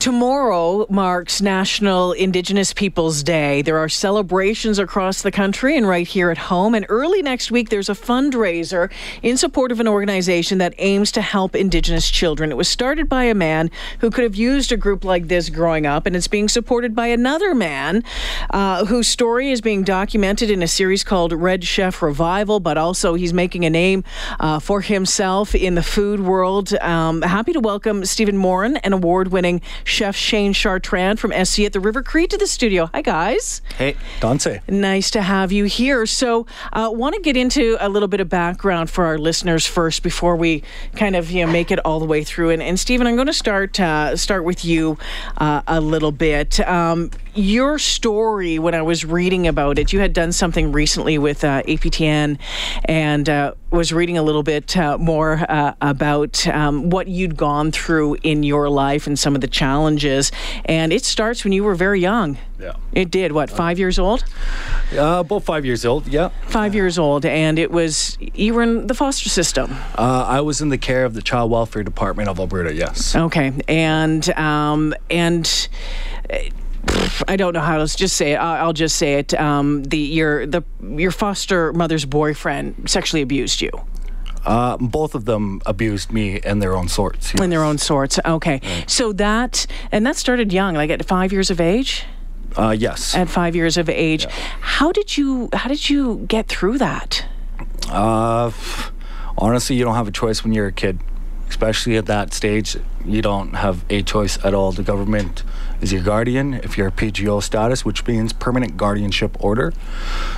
Tomorrow marks National Indigenous Peoples Day. There are celebrations across the country and right here at home. And early next week, there's a fundraiser in support of an organization that aims to help Indigenous children. It was started by a man who could have used a group like this growing up, and it's being supported by another man uh, whose story is being documented in a series called Red Chef Revival, but also he's making a name uh, for himself in the food world. Um, happy to welcome Stephen Morin, an award winning Chef Shane Chartrand from SC at the River Cree to the studio. Hi, guys. Hey, Dante. Nice to have you here. So, uh, want to get into a little bit of background for our listeners first before we kind of you know make it all the way through. And, and Stephen, I'm going to start uh, start with you uh, a little bit. Um, your story, when I was reading about it, you had done something recently with uh, APTN and uh, was reading a little bit uh, more uh, about um, what you'd gone through in your life and some of the challenges. And it starts when you were very young. Yeah. It did, what, five years old? Uh, about five years old, yeah. Five years old, and it was, you were in the foster system. Uh, I was in the care of the Child Welfare Department of Alberta, yes. Okay. And, um, and, uh, I don't know how to just say it. I'll, just say it. Um, the your the your foster mother's boyfriend sexually abused you. Uh, both of them abused me in their own sorts. In their own sorts. Okay. So that and that started young, like at five years of age. Uh, yes. At five years of age, how did you how did you get through that? Uh, honestly, you don't have a choice when you're a kid, especially at that stage. You don't have a choice at all. The government is your guardian if you're a PGO status, which means permanent guardianship order.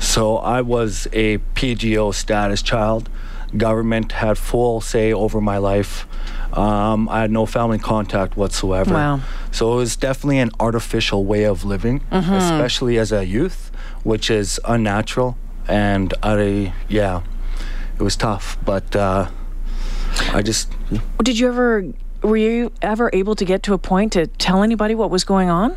So I was a PGO status child. Government had full say over my life. Um, I had no family contact whatsoever. Wow. So it was definitely an artificial way of living, especially as a youth, which is unnatural. And I, yeah, it was tough. But uh, I just, Did you ever were you ever able to get to a point to tell anybody what was going on?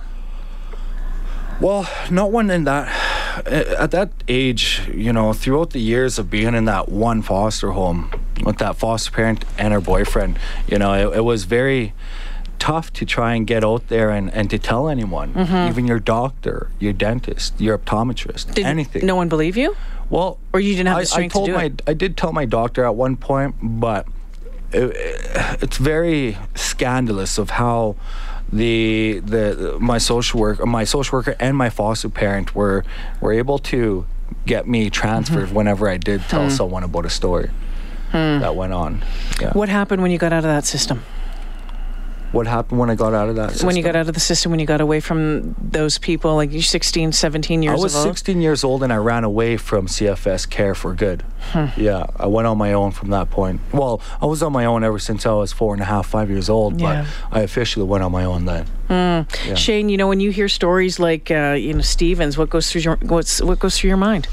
well, not one in that, eh, at that age, you know, throughout the years of being in that one foster home with that foster parent and her boyfriend, you know, it, it was very tough to try and get out there and, and to tell anyone, mm-hmm. even your doctor, your dentist, your optometrist, Did anything. no one believe you? Well, Or you didn't have I, the strength I told to do my, it? I did tell my doctor at one point, but it, it's very scandalous of how the the my social work my social worker and my foster parent were were able to get me transferred Mm-hmm. whenever I did tell Hmm. someone about a story that went on. Yeah. What happened when you got out of that system? What happened when I got out of that? system. When you got out of the system, when you got away from those people, like you're 16, 17 years old? I was old? 16 years old and I ran away from CFS care for good. Hmm. Yeah, I went on my own from that point. Well, I was on my own ever since I was four and a half, five years old, Yeah. but I officially went on my own then. Yeah. Shane, you know, when you hear stories like, uh, you know, Stevens, what goes through your what's what goes through your mind?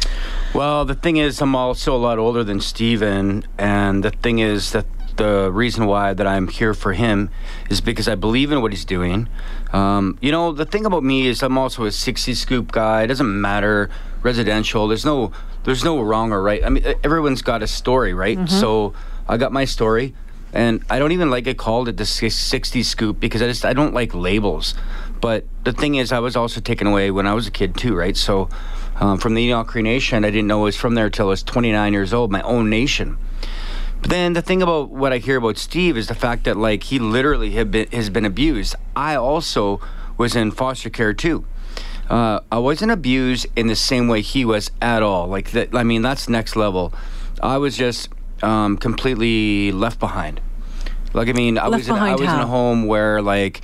Well, the thing is, I'm also a lot older than Steven, and the thing is that the reason why that I'm here for him is because I believe in what he's doing. Um, you know, the thing about me is I'm also a 60 scoop guy. It doesn't matter residential. There's no there's no wrong or right. I mean, everyone's got a story, right? So I got my story. And I don't even like it called it the 60 scoop because I just I don't like labels. But the thing is, I was also taken away when I was a kid too, right? So um, from the Enoch Cree Nation, I didn't know it was from there till I was 29 years old, my own nation. But then the thing about what I hear about Steve is the fact that like he literally have been, has been abused. I also was in foster care too. Uh, I wasn't abused in the same way he was at all. Like that, I mean, that's next level. I was just um, completely left behind. Like I mean, I Left was in, I was in a home where like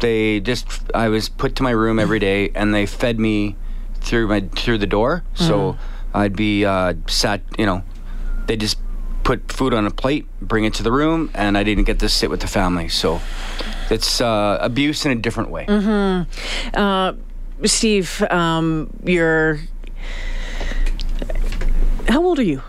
they just I was put to my room every day and they fed me through my through the door. So I'd be uh, sat, you know, they just put food on a plate, bring it to the room, and I didn't get to sit with the family. So it's uh, abuse in a different way. Uh, Steve, um, you're. How old are you?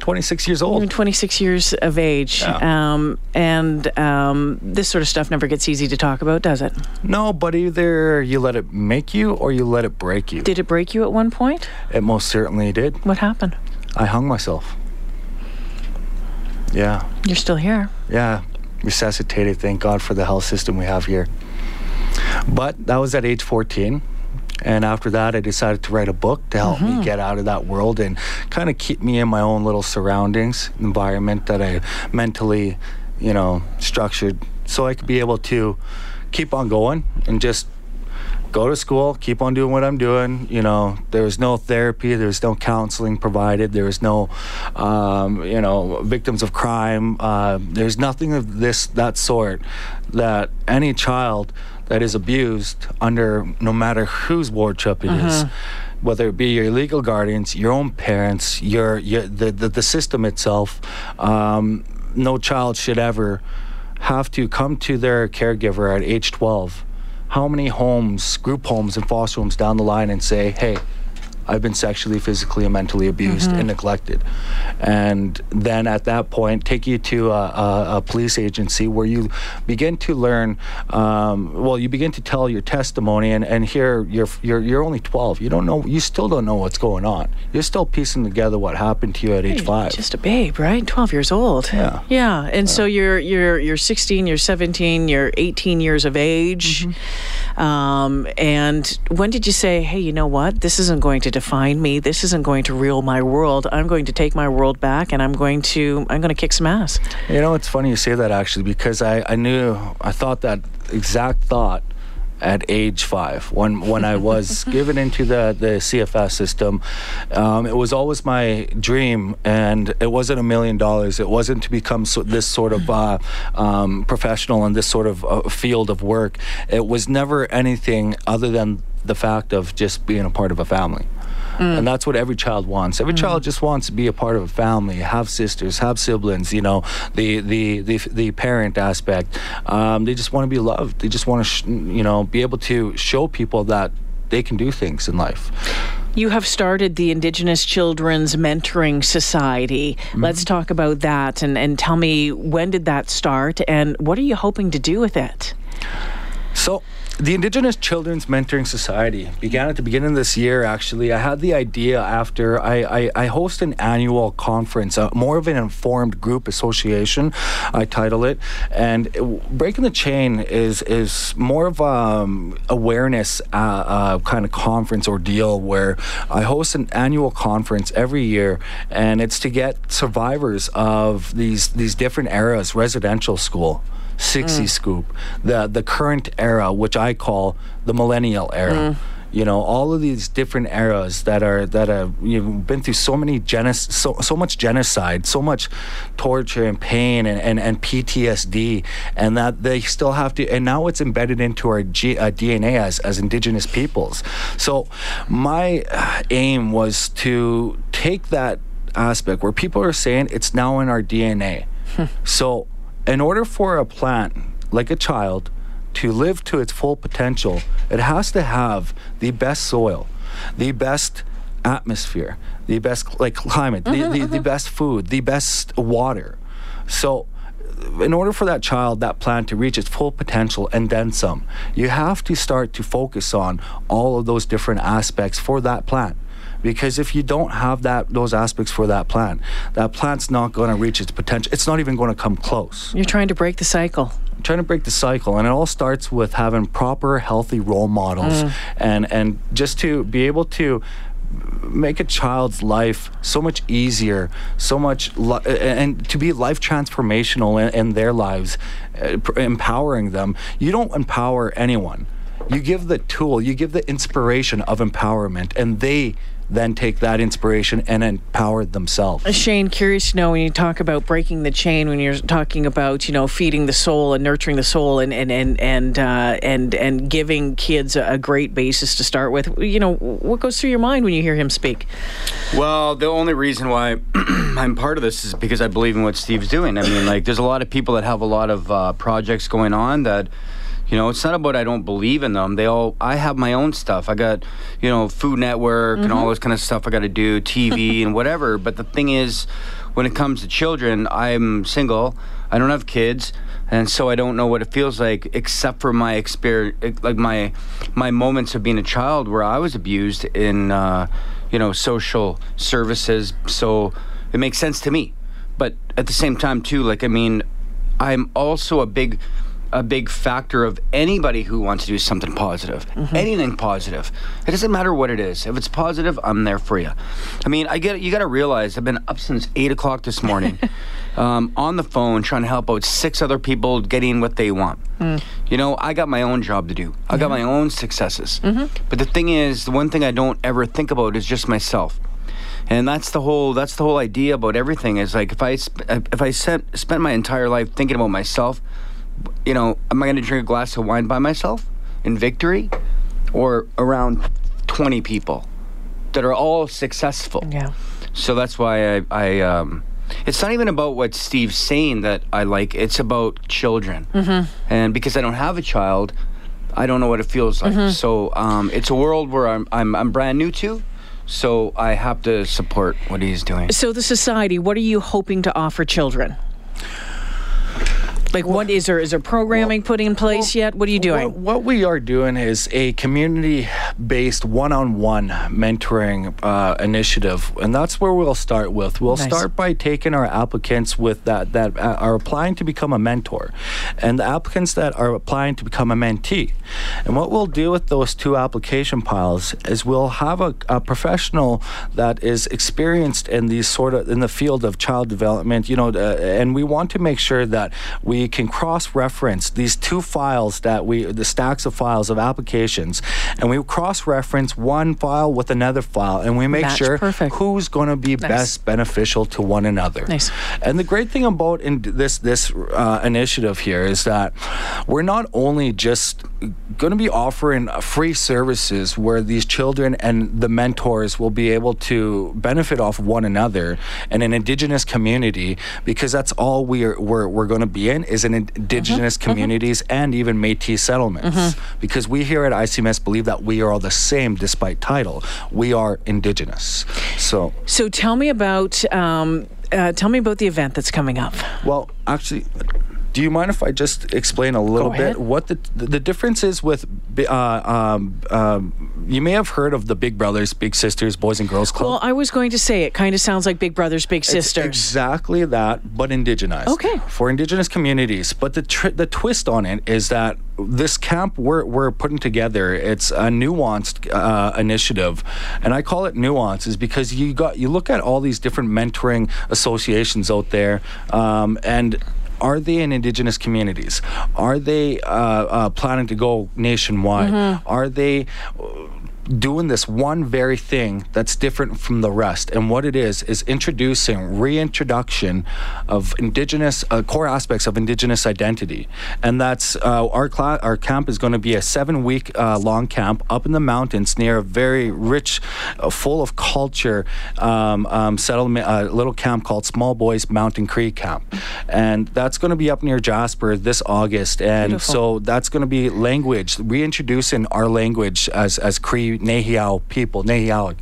26 years You're old. 26 years of age. Yeah. Um, and um, this sort of stuff never gets easy to talk about, does it? No, but either you let it make you or you let it break you. Did it break you at one point? It most certainly did. What happened? I hung myself. Yeah. You're still here. Yeah. Resuscitated. Thank God for the health system we have here. But that was at age 14. And after that, I decided to write a book to help me mm-hmm. get out of that world and kind of keep me in my own little surroundings, environment that I mentally, you know, structured so I could be able to keep on going and just go to school, keep on doing what I'm doing. You know, there was no therapy, there was no counseling provided, there was no, um, you know, victims of crime. Uh, there's nothing of this that sort that any child that is abused under no matter whose wardship it is, whether it be your legal guardians, your own parents, your, your the, the the system itself. Um, no child should ever have to come to their caregiver at age 12 how many homes, group homes, and foster homes down the line and say, hey, I've been sexually, physically, and mentally abused and neglected. And then at that point, take you to a, a, a police agency where you begin to learn, um, well, you begin to tell your testimony, and, and here you're, you're, you're only 12. You don't know, you still don't know what's going on. You're still piecing together what happened to you at age five. Just a babe, right? 12 years old. Yeah. Yeah. And so you're you're you're 16, you're 17, you're 18 years of age. Mm-hmm. Um, and when did you say, "Hey, you know what? This isn't going to define me. This isn't going to rule my world. I'm going to take my world back and I'm going to I'm going to kick some ass." You know, it's funny you say that actually because I, I knew, I thought that exact thought at age five when when I was given into the, the CFS system. Um, it was always my dream, and it wasn't a million dollars. It wasn't to become so, this sort of uh, um, professional in this sort of uh, field of work. It was never anything other than the fact of just being a part of a family. And that's what every child wants. Every child just wants to be a part of a family, have sisters, have siblings. You know, the the the, the parent aspect. Um, they just want to be loved. They just want to, sh- you know, be able to show people that they can do things in life. You have started the Indigenous Children's Mentoring Society. Mm-hmm. Let's talk about that and, and tell me when did that start and what are you hoping to do with it? So, the Indigenous Children's Mentoring Society began at the beginning of this year. Actually, I had the idea after I, I, I host an annual conference, uh, more of an informed group association, I title it. And it- breaking the chain is is more of um, awareness uh, uh, kind of conference or deal where I host an annual conference every year, and it's to get survivors of these these different eras, residential school. 60 scoop, the the current era, which I call the millennial era. You know, all of these different eras that are that have you've been through so many genos- so so much genocide, so much torture and pain and, and, and PTSD, and that they still have to. And now it's embedded into our G, uh, DNA as as Indigenous peoples. So my uh, aim was to take that aspect where people are saying it's now in our DNA. so in order for a plant, like a child, to live to its full potential, it has to have the best soil, the best atmosphere, the best like climate, the, mm-hmm, the, the mm-hmm. best food, the best water. So in order for that child, that plant to reach its full potential and then some, you have to start to focus on all of those different aspects for that plant. Because if you don't have that those aspects for that plant, that plant's not going to reach its potential. It's not even going to come close. You're trying to break the cycle. trying to break the cycle and it all starts with having proper healthy role models and and just to be able to make a child's life so much easier so much li- and to be life transformational in, in their lives uh, pr- empowering them you don't empower anyone you give the tool you give the inspiration of empowerment and they then take that inspiration and empower themselves Shane, curious to know when you talk about breaking the chain, when you're talking about you know feeding the soul and nurturing the soul and and and and uh, and, and giving kids a, a great basis to start with. You know what goes through your mind when you hear him speak? Well, the only reason why I'm part of this is because I believe in what Steve's doing. I mean, like, there's a lot of people that have a lot of uh, projects going on that, you know, it's not about I don't believe in them. They all, I have my own stuff. I got, you know, Food Network and all this kind of stuff I got to do, TV and whatever. But the thing is, when it comes to children, I'm single. I don't have kids. And so I don't know what it feels like, except for my experience, like my my moments of being a child, where I was abused in, uh, you know, social services. So it makes sense to me. but at the same time too, like I mean, I'm also a big a big factor of anybody who wants to do something positive, mm-hmm. anything positive. It doesn't matter what it is. If it's positive, I'm there for you. I mean, I get you got to realize I've been up since eight o'clock this morning, um, on the phone trying to help out six other people getting what they want. Mm. You know, I got my own job to do. I got my own successes. Mm-hmm. But the thing is, the one thing I don't ever think about is just myself and that's the whole that's the whole idea about everything is like if i sp- if i spent spent my entire life thinking about myself you know am i going to drink a glass of wine by myself in victory or around 20 people that are all successful Yeah. so that's why i i um it's not even about what Steve's saying that I like. It's about children, mm-hmm. and because I don't have a child, I don't know what it feels like. So um, it's a world where I'm, I'm I'm brand new to, so I have to support what he's doing. So the society, what are you hoping to offer children? Like, what is there? Is there programming put in place yet? What are you doing? What, what we are doing is a community-based one-on-one mentoring uh, initiative, and that's where we'll start with. We'll Nice. start by taking our applicants with that that uh, are applying to become a mentor, and the applicants that are applying to become a mentee. And what we'll do with those two application piles is we'll have a, a professional that is experienced in these sort of in the field of child development. You know, uh, and we want to make sure that we can cross-reference these two files that we the stacks of files of applications, and we cross-reference one file with another file, and we make sure perfect. who's going to be best beneficial to one another. Nice. And the great thing about in this this uh, initiative here is that we're not only just going to be offering free services where these children and the mentors will be able to benefit off one another in an indigenous community because that's all we're we're, we're going to be in is in indigenous communities and even Métis settlements. Because we here at ICMS believe that we are all the same despite title. We are indigenous. So So tell me about um, uh, tell me about the event that's coming up. Well, actually, do you mind if I just explain a little bit what the the difference is with? Uh, um, um, you may have heard of the Big Brothers, Big Sisters, Boys and Girls Club. Well, I was going to say it kind of sounds like Big Brothers Big It's Sisters. exactly that, but indigenized. Okay. For indigenous communities, but the tr- the twist on it is that this camp we're we're putting together, it's a nuanced uh, initiative, and I call it nuance is because you got you look at all these different mentoring associations out there, um, and. Are they in indigenous communities? Are they uh, uh, planning to go nationwide? Are they uh, doing this one very thing that's different from the rest. And what it is, is introducing reintroduction of indigenous, uh, core aspects of indigenous identity. And that's uh, our, cla- our camp is going to be a seven week uh, long camp up in the mountains near a very rich, uh, full of culture um, um, settlement, uh, little camp called Small Boys Mountain Creek Camp. And that's going to be up near Jasper this August. And Beautiful. so that's going to be language, reintroducing our language as, as Cree Nehiyaw people, Nehiyaw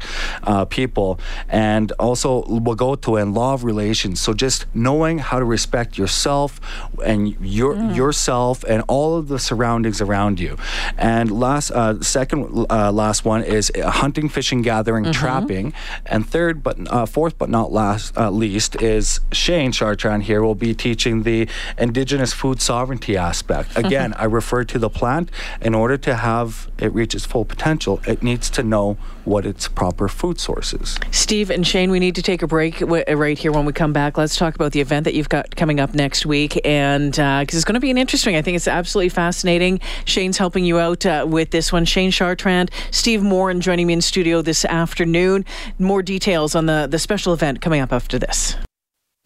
uh, people, and also Wagoto and law of relations. So just knowing how to respect yourself and your yourself and all of the surroundings around you. And last, uh, second, uh, last one is uh, hunting, fishing, gathering, trapping, and third, but uh, fourth, but not last uh, least, is Shane Chartrand here will be teaching the indigenous food sovereignty aspect. Again, I refer to the plant. In order to have it reach its full potential, it needs to know what its proper food source is. Steve and Shane, we need to take a break uh, right here when we come back. Let's talk about the event that you've got coming up next week. And because it's going to be an interesting, I think it's absolutely fascinating. Shane's helping you out uh, with this one. Shane Chartrand, Steve Morin joining me in studio this afternoon. More details on the, the special event coming up after this.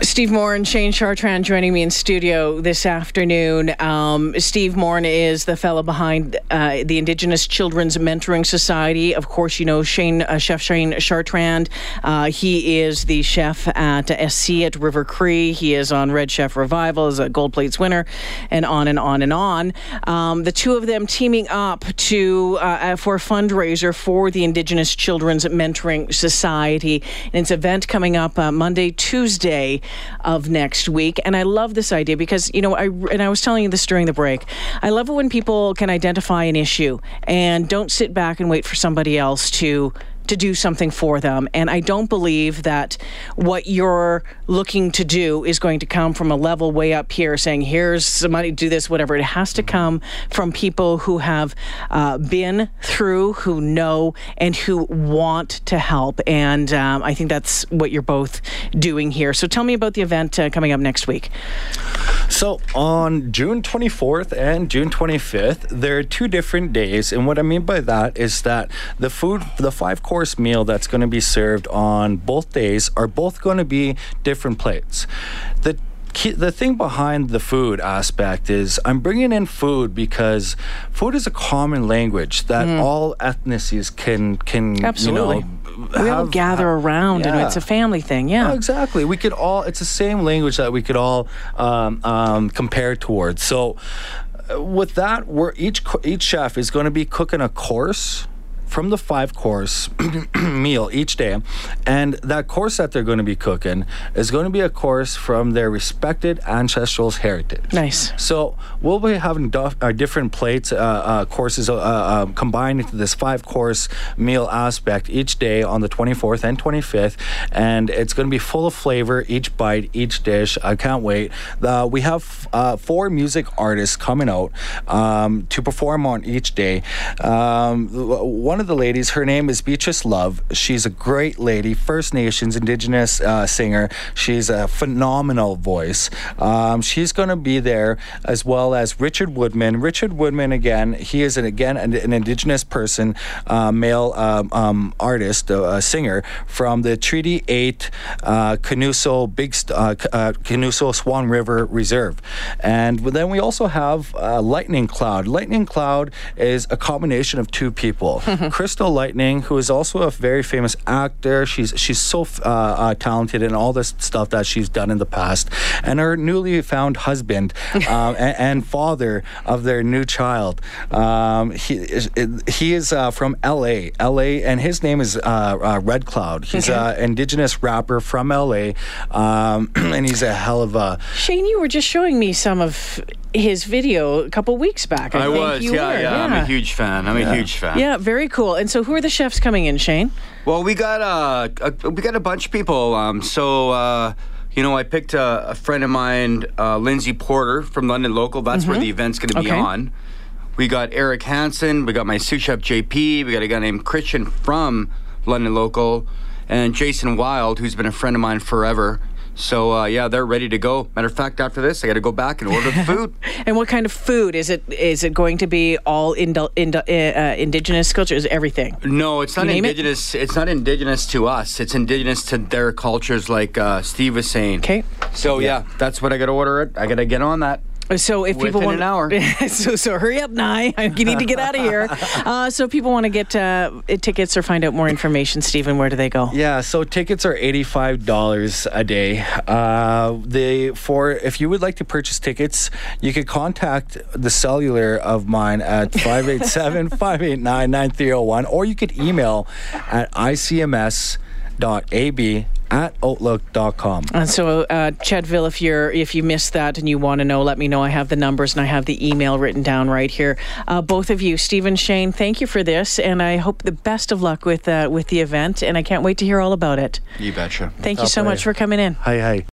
Steve Moore and Shane Chartrand joining me in studio this afternoon. Um, Steve Moore is the fellow behind uh, the Indigenous Children's Mentoring Society. Of course, you know Shane, uh, Chef Shane Chartrand. Uh, he is the chef at SC at River Cree. He is on Red Chef Revival as a Gold Plates winner, and on and on and on. Um, the two of them teaming up to uh, uh, for a fundraiser for the Indigenous Children's Mentoring Society. And it's event coming up uh, Monday, Tuesday of next week. And I love this idea because, you know, I, and I was telling you this during the break. I love it when people can identify an issue and don't sit back and wait for somebody else to to do something for them. And I don't believe that what you're looking to do is going to come from a level way up here saying, here's some money, do this, whatever. It has to come from people who have uh, been through, who know, and who want to help. And um, I think that's what you're both doing here. So tell me about the event uh, coming up next week. So on June 24th and June 25th, there are two different days, and what I mean by that is that the food, the five course meal that's going to be served on both days, are both going to be different plates. The the thing behind the food aspect is I'm bringing in food because food is a common language that mm. all ethnicities can can absolutely. You know, we all gather around yeah. and it's a family thing yeah. Oh, exactly. We could all it's the same language that we could all um, um, compare towards. So uh, with that we're each each chef is going to be cooking a course from the five course meal each day. And that course that they're going to be cooking is going to be a course from their respected ancestral's heritage. Nice. So we'll be having do- uh, different plates, uh, uh, courses uh, uh, combined into this five course meal aspect each day on the 24th and 25th. And it's going to be full of flavor, each bite, each dish. I can't wait. we have uh, four music artists coming out um, to perform on each day. Um, one of the ladies. Her name is Beatrice Love. She's a great lady, First Nations Indigenous uh, singer. She's a phenomenal voice. Um, she's going to be there as well as Richard Woodman. Richard Woodman, again, he is an, again an, an Indigenous person, uh, male um, um, artist, uh, singer from the Treaty 8 uh, Kinuso Big uh, uh, Kinuso Swan River Reserve. And then we also have Lightning Cloud. Lightning Cloud is a combination of two people. Crystle Lightning, who is also a very famous actor. She's she's so uh, uh, talented in all this stuff that she's done in the past, and her newly found husband um, and, and, father of their new child. Um, he is, he is uh, from L.A. L.A. and his name is uh, uh, Red Cloud. He's an indigenous rapper from L.A. Um, and he's a hell of a. Shane, you were just showing me some of his video a couple weeks back. I, I was, yeah, yeah, yeah, I'm a huge fan. I'm yeah. a huge fan. Yeah, very cool. And so, who are the chefs coming in, Shane? Well, we got uh, a, we got a bunch of people. Um, so. Uh, you know, I picked a, a friend of mine, uh, Lindsay Porter from London Local. That's mm-hmm. where the event's going to be okay. on. We got Eric Hansen. We got my sous chef JP. We got a guy named Christian from London Local, and Jason Wild, who's been a friend of mine forever. So uh, yeah, they're ready to go. Matter of fact, after this, I got to go back and order the food. and what kind of food is it? Is it going to be all indo, indo, uh, indigenous culture? Is everything? No, it's not indigenous. It? It's not indigenous to us. It's indigenous to their cultures, like uh, Steve was saying. Okay. So yeah, yeah that's what I got to order. It. I got to get on that. So if Within people want an hour, so so hurry up, Nye. You need to get out of here. Uh, so people want to get uh, tickets or find out more information. Stephen, where do they go? Yeah, so tickets are eighty five dollars a day. Uh, they for if you would like to purchase tickets, you could contact the cellular of mine at 587-589-9301 or you could email at icms.ab at outlook.com. And so, uh, Chettville, if you're if you missed that and you want to know, let me know. I have the numbers and I have the email written down right here. Uh, both of you, Stephen Shane, thank you for this, and I hope the best of luck with uh, with the event. And I can't wait to hear all about it. You betcha. Thank you so much for coming in. Hi, hi.